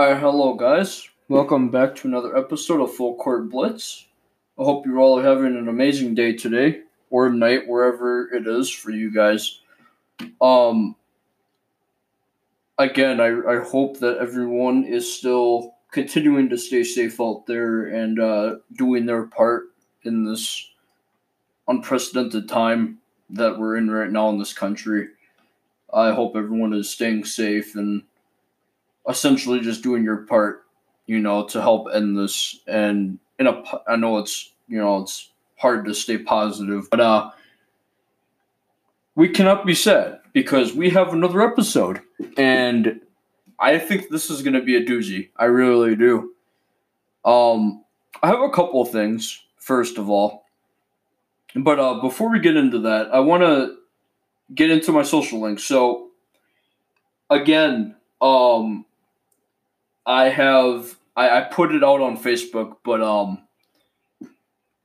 Alright, hello guys. Welcome back to another episode of Full Court Blitz. I hope you're all having an amazing day today or night, wherever it is for you guys. Um, again, I, I hope that everyone is still continuing to stay safe out there and uh, doing their part in this unprecedented time that we're in right now in this country. I hope everyone is staying safe and essentially just doing your part, you know, to help end this. And in a, I know it's you know it's hard to stay positive, but uh, we cannot be sad because we have another episode, and I think this is going to be a doozy. I really do. Um, I have a couple of things. First of all, but uh, before we get into that, I want to get into my social links. So, again, um, I have I, I put it out on Facebook, but um,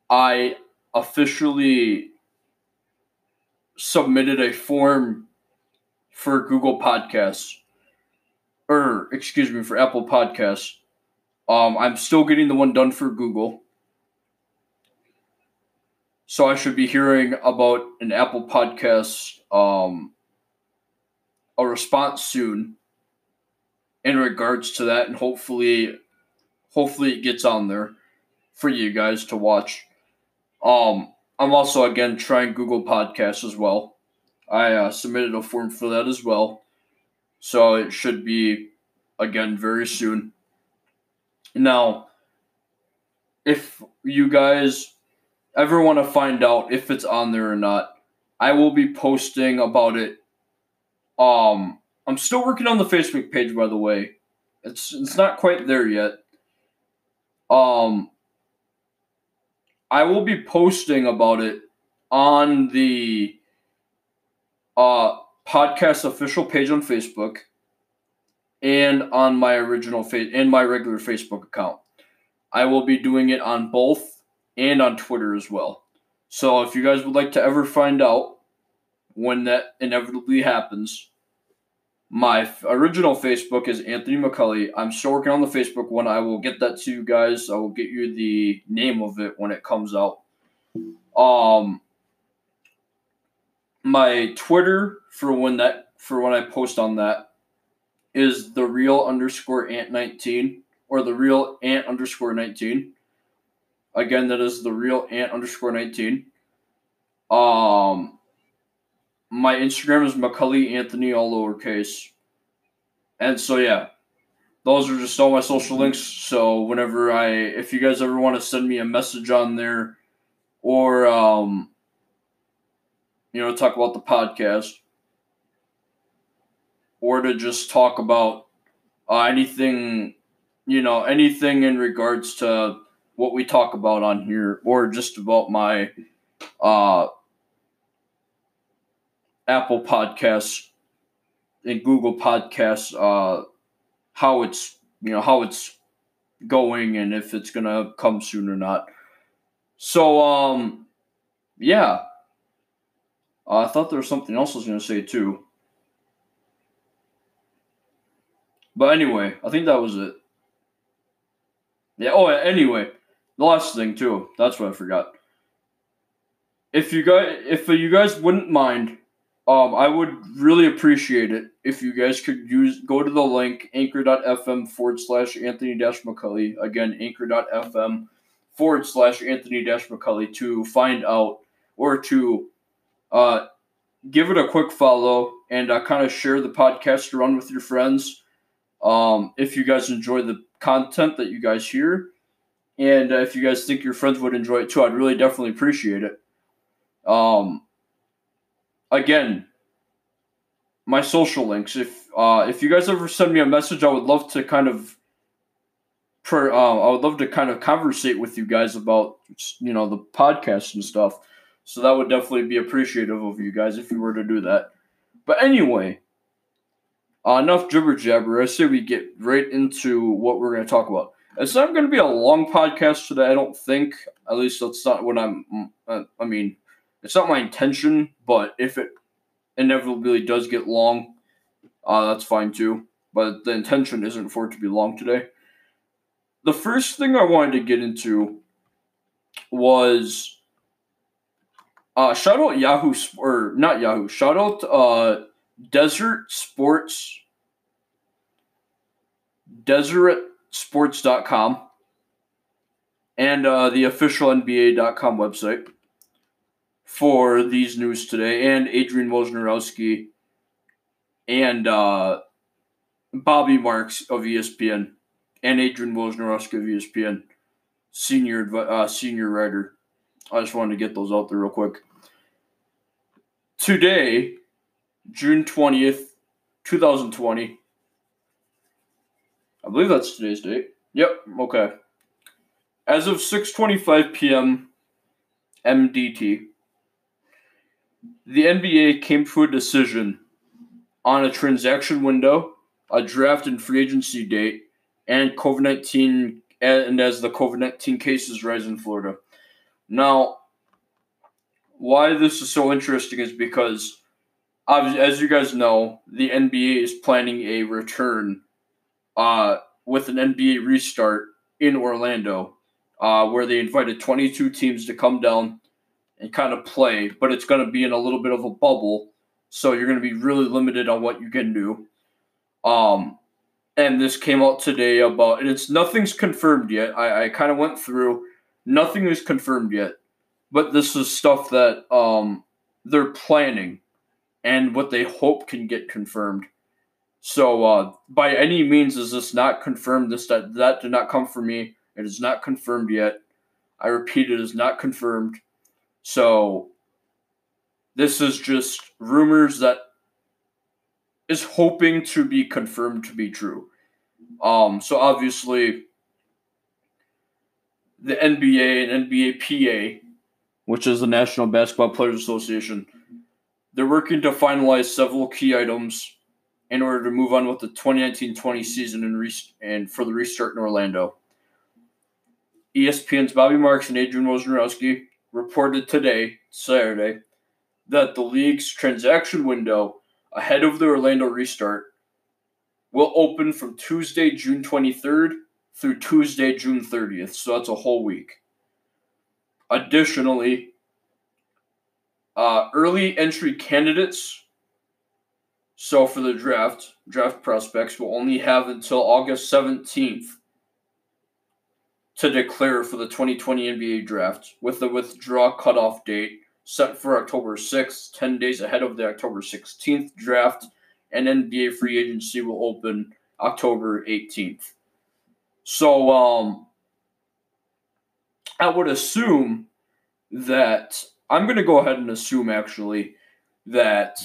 I officially submitted a form for Google Podcasts, or excuse me, for Apple Podcasts. Um, I'm still getting the one done for Google. So I should be hearing about an Apple Podcast um, a response soon in regards to that and hopefully hopefully it gets on there for you guys to watch. Um I'm also again trying Google Podcasts as well. I uh, submitted a form for that as well. So it should be again very soon. Now, if you guys ever want to find out if it's on there or not, I will be posting about it. Um, I'm still working on the Facebook page, by the way. It's it's not quite there yet. Um, I will be posting about it on the uh podcast official page on Facebook and on my original face and my regular Facebook account. I will be doing it on both and on Twitter as well. So if you guys would like to ever find out when that inevitably happens, my f- original Facebook is Anthony McCully. I'm still working on the Facebook one. I will get that to you guys. I will get you the name of it when it comes out. Um, my Twitter for when that for when I post on that is the real underscore ant nineteen or the real ant underscore nineteen. Again, that is the real ant underscore 19. Um, my Instagram is McCully Anthony, all lowercase. And so, yeah, those are just all my social links. So, whenever I, if you guys ever want to send me a message on there or, um, you know, talk about the podcast or to just talk about uh, anything, you know, anything in regards to what we talk about on here or just about my uh, Apple Podcasts and Google Podcasts, uh, how it's you know how it's going and if it's gonna come soon or not. So um, yeah, uh, I thought there was something else I was gonna say too. But anyway, I think that was it. Yeah. Oh, anyway, the last thing too. That's what I forgot. If you guys, if you guys wouldn't mind, um, I would really appreciate it if you guys could use go to the link anchor.fm forward slash Anthony Dash McCully. Again, anchor.fm forward slash Anthony Dash McCully to find out or to uh, give it a quick follow and uh, kind of share the podcast around with your friends. Um, if you guys enjoy the content that you guys hear, and uh, if you guys think your friends would enjoy it too, I'd really definitely appreciate it. Um, again, my social links. If uh, if you guys ever send me a message, I would love to kind of. Per, uh, I would love to kind of conversate with you guys about you know the podcast and stuff. So that would definitely be appreciative of you guys if you were to do that. But anyway, uh, enough jibber jabber. I say we get right into what we're going to talk about. It's not going to be a long podcast today, I don't think. At least that's not what I'm. I mean, it's not my intention, but if it inevitably does get long, uh, that's fine too. but the intention isn't for it to be long today. The first thing I wanted to get into was uh, shout out Yahoo or not Yahoo. Shout out uh, Desert Sports desertsports.com and uh, the official NBA.com website for these news today, and Adrian Wojnarowski and uh, Bobby Marks of ESPN, and Adrian Wojnarowski of ESPN, senior uh, senior writer. I just wanted to get those out there real quick. Today, June twentieth, two thousand twenty. I believe that's today's date. Yep. Okay. As of 6:25 p.m. MDT, the NBA came to a decision on a transaction window, a draft and free agency date, and COVID 19 and as the COVID 19 cases rise in Florida. Now, why this is so interesting is because, as you guys know, the NBA is planning a return uh, with an NBA restart in Orlando, uh, where they invited 22 teams to come down and kind of play, but it's going to be in a little bit of a bubble, so you're going to be really limited on what you can do. Um, and this came out today about, and it's nothing's confirmed yet. I, I kind of went through, nothing is confirmed yet, but this is stuff that um, they're planning and what they hope can get confirmed. So, uh, by any means, is this not confirmed? This that that did not come from me. It is not confirmed yet. I repeat, it is not confirmed. So, this is just rumors that is hoping to be confirmed to be true. Um, so obviously, the NBA and NBAPA, which is the National Basketball Players Association, they're working to finalize several key items in order to move on with the 2019-20 season and, re- and for the restart in Orlando. ESPN's Bobby Marks and Adrian Wojnarowski reported today, Saturday, that the league's transaction window ahead of the Orlando restart will open from Tuesday, June 23rd through Tuesday, June 30th. So that's a whole week. Additionally, uh, early entry candidates so for the draft, draft prospects will only have until August 17th to declare for the 2020 NBA draft, with the withdraw cutoff date set for October 6th, 10 days ahead of the October 16th draft, and NBA free agency will open October 18th. So um I would assume that I'm going to go ahead and assume actually that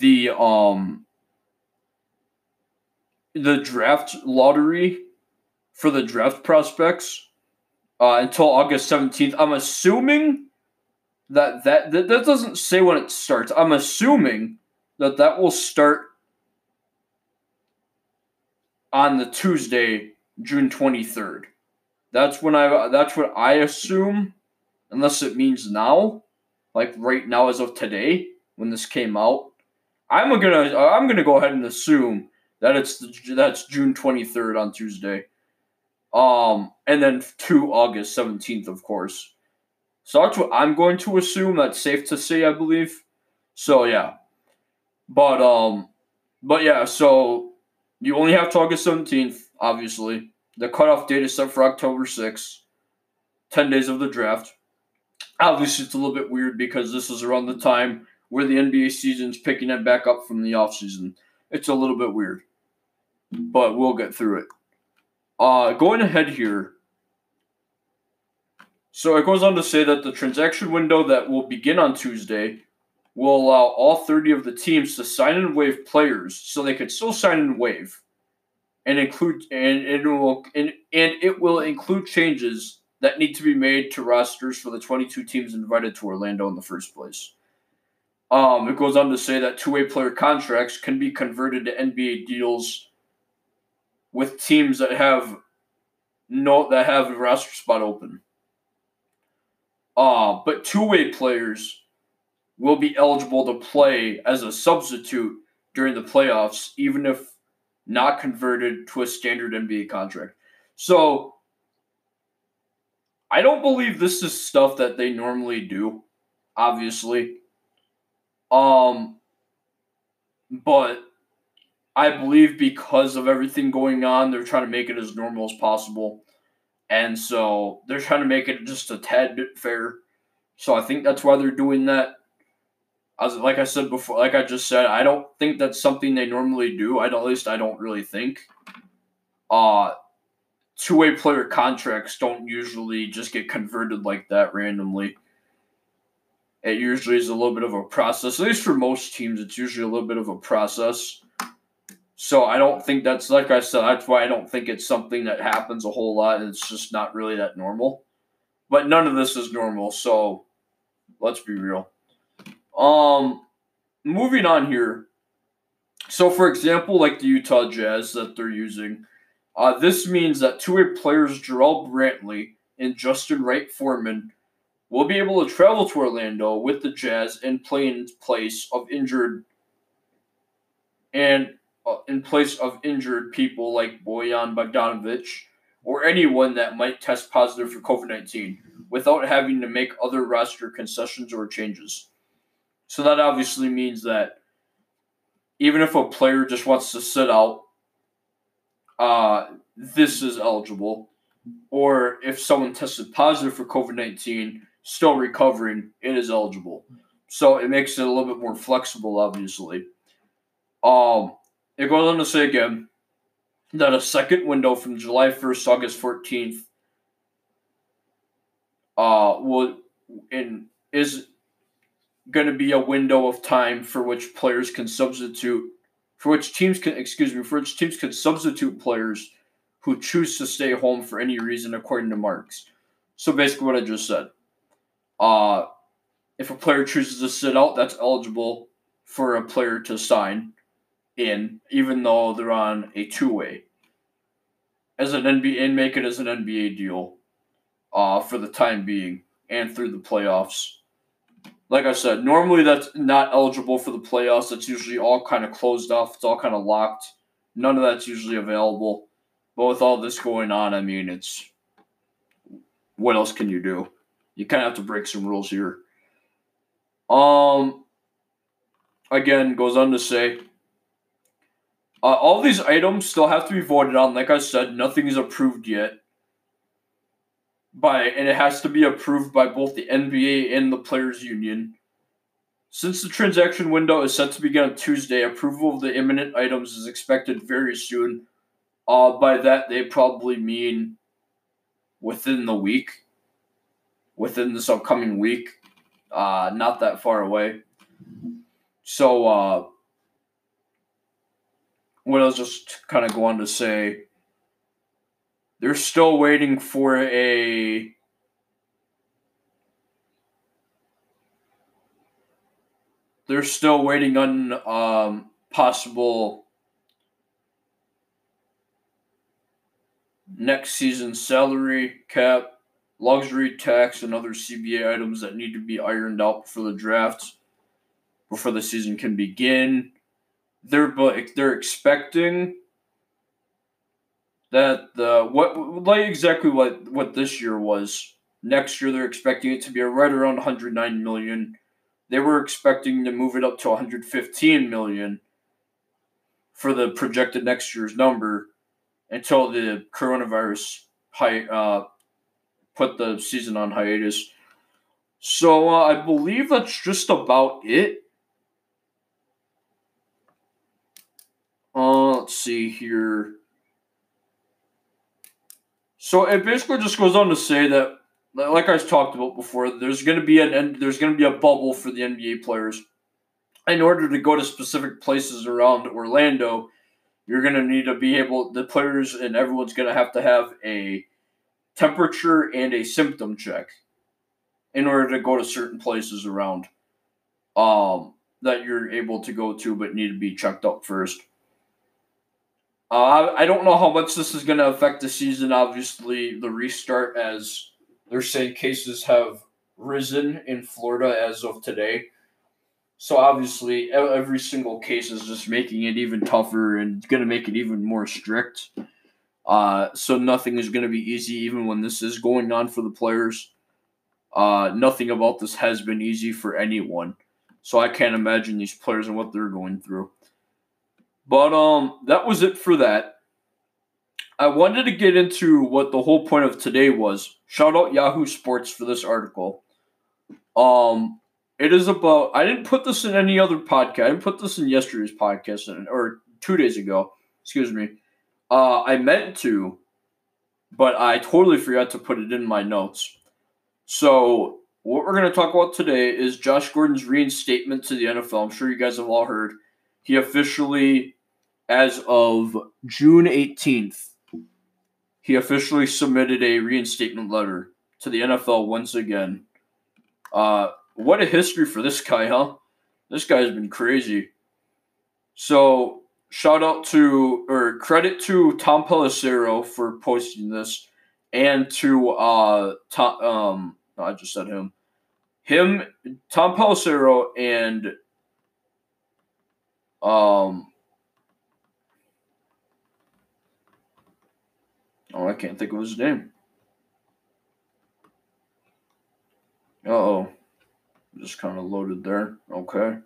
the um the draft lottery for the draft prospects uh, until August 17th. I'm assuming that, that that that doesn't say when it starts. I'm assuming that that will start on the Tuesday, June 23rd. That's when I that's what I assume unless it means now, like right now as of today when this came out. I'm gonna I'm gonna go ahead and assume that it's the, that's June 23rd on Tuesday, um, and then to August 17th, of course. So that's what I'm going to assume. That's safe to say, I believe. So yeah, but um, but yeah. So you only have to August 17th, obviously. The cutoff date is set for October 6th. 10 days of the draft. Obviously, it's a little bit weird because this is around the time where the NBA season's picking it back up from the offseason. It's a little bit weird, but we'll get through it. Uh, going ahead here. So it goes on to say that the transaction window that will begin on Tuesday will allow all 30 of the teams to sign and waive players so they could still sign and waive and include and it will and, and it will include changes that need to be made to rosters for the 22 teams invited to Orlando in the first place. Um, it goes on to say that two-way player contracts can be converted to NBA deals with teams that have no that have a roster spot open. Uh, but two-way players will be eligible to play as a substitute during the playoffs, even if not converted to a standard NBA contract. So I don't believe this is stuff that they normally do, obviously. Um but I believe because of everything going on, they're trying to make it as normal as possible. And so they're trying to make it just a tad bit fair. So I think that's why they're doing that. As like I said before, like I just said, I don't think that's something they normally do. I at least I don't really think. Uh two way player contracts don't usually just get converted like that randomly. It usually is a little bit of a process. At least for most teams, it's usually a little bit of a process. So I don't think that's like I said. That's why I don't think it's something that happens a whole lot. It's just not really that normal. But none of this is normal. So let's be real. Um, moving on here. So, for example, like the Utah Jazz that they're using, uh, this means that two-way players Jarrell Brantley and Justin Wright Foreman will be able to travel to Orlando with the Jazz and play in place of injured and in place of injured people like Bojan Bogdanovic or anyone that might test positive for COVID 19 without having to make other roster concessions or changes. So that obviously means that even if a player just wants to sit out, uh, this is eligible. Or if someone tested positive for COVID 19, still recovering, it is eligible. So it makes it a little bit more flexible, obviously. Um, it goes on to say again that a second window from July 1st to August 14th uh, will in is going to be a window of time for which players can substitute for which teams can excuse me for which teams can substitute players who choose to stay home for any reason according to Marks. So basically what I just said. Uh if a player chooses to sit out, that's eligible for a player to sign in, even though they're on a two way. As an NBA and make it as an NBA deal uh, for the time being and through the playoffs. Like I said, normally that's not eligible for the playoffs. That's usually all kind of closed off. It's all kind of locked. None of that's usually available. But with all this going on, I mean, it's what else can you do? You kind of have to break some rules here. Um, again, goes on to say uh, all these items still have to be voted on. Like I said, nothing is approved yet. By and it has to be approved by both the NBA and the players' union. Since the transaction window is set to begin on Tuesday, approval of the imminent items is expected very soon. Uh, by that, they probably mean within the week, within this upcoming week, uh, not that far away. So, uh, what I was just kind of going to say, they're still waiting for a they're still waiting on um, possible next season salary cap, luxury tax, and other CBA items that need to be ironed out for the draft before the season can begin they're they're expecting that the what like exactly what what this year was. Next year they're expecting it to be right around 109 million. They were expecting to move it up to 115 million for the projected next year's number until the coronavirus hi, uh, put the season on hiatus. So uh, I believe that's just about it. Uh, let's see here. So it basically just goes on to say that, like I talked about before, there's going to be an there's going to be a bubble for the NBA players. In order to go to specific places around Orlando, you're going to need to be able the players and everyone's going to have to have a temperature and a symptom check in order to go to certain places around um, that you're able to go to, but need to be checked up first. Uh, I don't know how much this is going to affect the season. Obviously, the restart, as they're saying, cases have risen in Florida as of today. So obviously, every single case is just making it even tougher and going to make it even more strict. Uh, so nothing is going to be easy, even when this is going on for the players. Uh, nothing about this has been easy for anyone. So I can't imagine these players and what they're going through. But um, that was it for that. I wanted to get into what the whole point of today was. Shout out Yahoo Sports for this article. Um, it is about. I didn't put this in any other podcast. I didn't put this in yesterday's podcast or two days ago. Excuse me. Uh, I meant to, but I totally forgot to put it in my notes. So what we're going to talk about today is Josh Gordon's reinstatement to the NFL. I'm sure you guys have all heard. He officially, as of June 18th, he officially submitted a reinstatement letter to the NFL once again. Uh, what a history for this guy, huh? This guy's been crazy. So, shout out to, or credit to Tom Pelissero for posting this, and to, uh, Tom, um, I just said him. Him, Tom Pelissero, and, um, Oh, I can't think of his name. oh. Just kind of loaded there. Okay.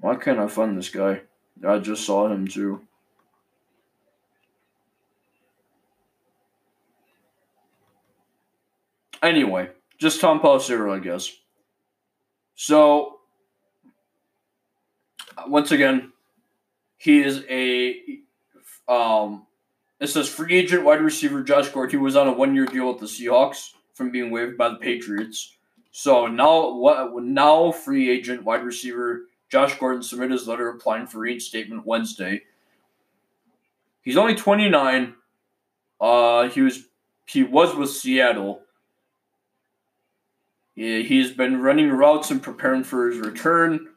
Why can't I find this guy? I just saw him too. Anyway, just Tom Pelissero, I guess. So, once again, he is a um, it says free agent wide receiver Josh Gordon. He was on a one year deal with the Seahawks from being waived by the Patriots. So now what now free agent wide receiver Josh Gordon submitted his letter applying for reinstatement Wednesday. He's only 29. Uh he was he was with Seattle. Yeah, he's been running routes and preparing for his return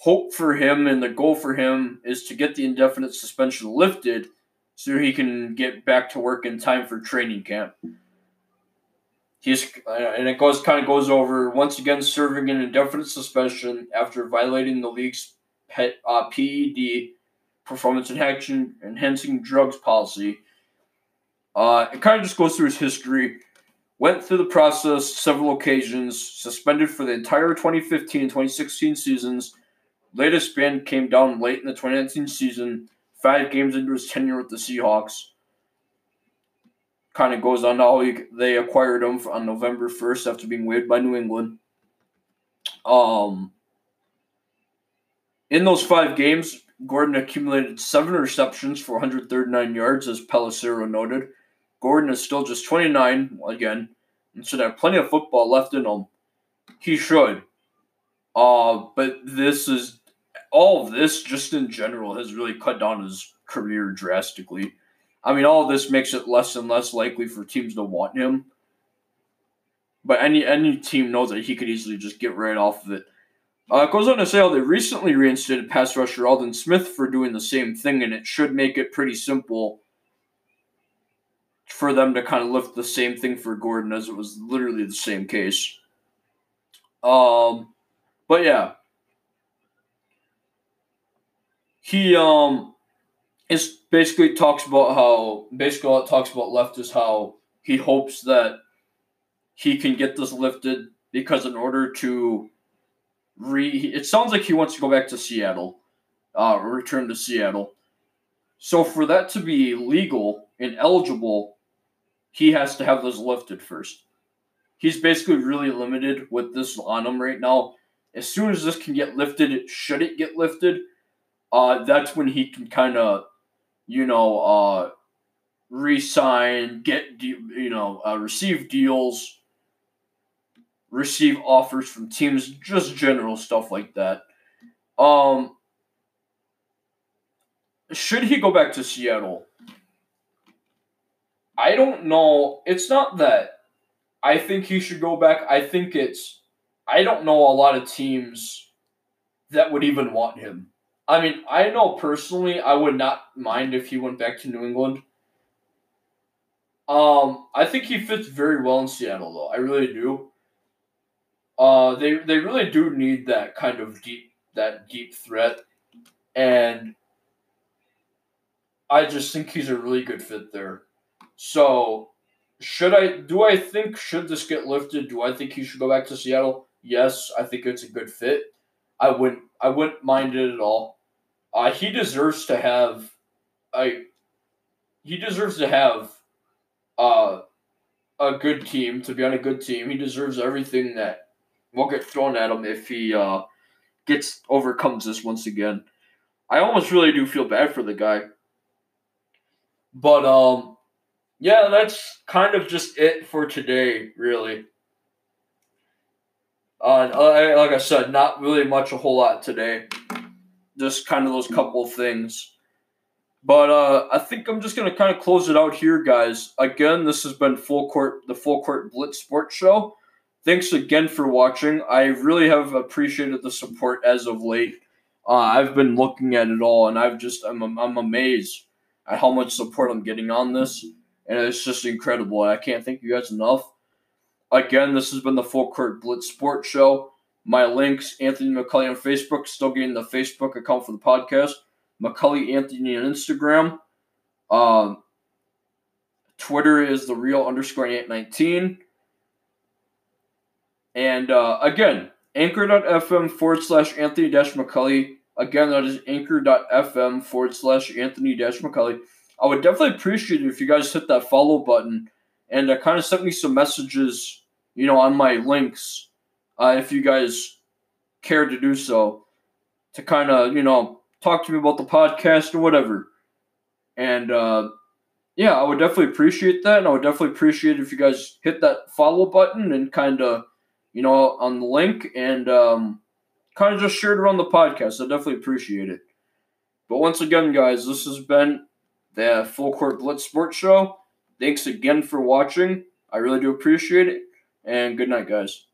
hope for him and the goal for him is to get the indefinite suspension lifted so he can get back to work in time for training camp. He's uh, and it goes kind of goes over once again serving an indefinite suspension after violating the league's pet, uh, PED performance enhancing enhancing drugs policy. Uh, it kind of just goes through his history. Went through the process several occasions, suspended for the entire 2015 and 2016 seasons, Latest ban came down late in the 2019 season, five games into his tenure with the Seahawks. Kind of goes on how he, they acquired him on November 1st after being waived by New England. Um, in those five games, Gordon accumulated seven receptions for 139 yards, as Pelissero noted. Gordon is still just 29, again, and should have plenty of football left in him. He should. Uh, but this is all of this, just in general, has really cut down his career drastically. I mean, all of this makes it less and less likely for teams to want him. But any any team knows that he could easily just get right off of it. Uh, it goes on to say how they recently reinstated pass rusher Aldon Smith for doing the same thing, and it should make it pretty simple for them to kind of lift the same thing for Gordon as it was literally the same case. Um, but yeah, he um is basically talks about how basically all it talks about left is how he hopes that he can get this lifted because in order to re it sounds like he wants to go back to Seattle, uh return to Seattle. So for that to be legal and eligible, he has to have this lifted first. He's basically really limited with this on him right now. As soon as this can get lifted, should it get lifted, uh, that's when he can kind of, you know, uh, resign, get, you know, uh, receive deals, receive offers from teams, just general stuff like that. Um, should he go back to Seattle? I don't know. It's not that I think he should go back. I think it's I don't know a lot of teams that would even want him. I mean, I know personally, I would not mind if he went back to New England. Um, I think he fits very well in Seattle, though. I really do. Uh, they they really do need that kind of deep that deep threat, and I just think he's a really good fit there. So, should I do I think should this get lifted? Do I think he should go back to Seattle? Yes, I think it's a good fit. I wouldn't I wouldn't mind it at all. Uh, he deserves to have I he deserves to have uh, a good team to be on a good team. He deserves everything that will get thrown at him if he uh, gets overcomes this once again. I almost really do feel bad for the guy. But um yeah, that's kind of just it for today, really. Uh, like I said, not really much, a whole lot today. Just kind of those couple of things. But uh, I think I'm just gonna kind of close it out here, guys. Again, this has been full court, the full court blitz sports show. Thanks again for watching. I really have appreciated the support as of late. Uh, I've been looking at it all, and I've just I'm I'm amazed at how much support I'm getting on this, and it's just incredible. I can't thank you guys enough. Again, this has been the Full Court Blitz Sports Show. My links, Anthony McCully on Facebook, still getting the Facebook account for the podcast. McCully Anthony on Instagram. Um, Twitter is the real underscore 819. And uh, again, anchor.fm forward slash Anthony dash McCully. Again, that is anchor.fm forward slash Anthony dash McCully. I would definitely appreciate it if you guys hit that follow button and uh, kind of sent me some messages, you know, on my links, uh, if you guys care to do so, to kind of, you know, talk to me about the podcast or whatever. And uh, yeah, I would definitely appreciate that. And I would definitely appreciate if you guys hit that follow button and kind of, you know, on the link and um, kind of just share it around the podcast. I definitely appreciate it. But once again, guys, this has been the Full Court Blitz Sports Show. Thanks again for watching. I really do appreciate it. And good night, guys.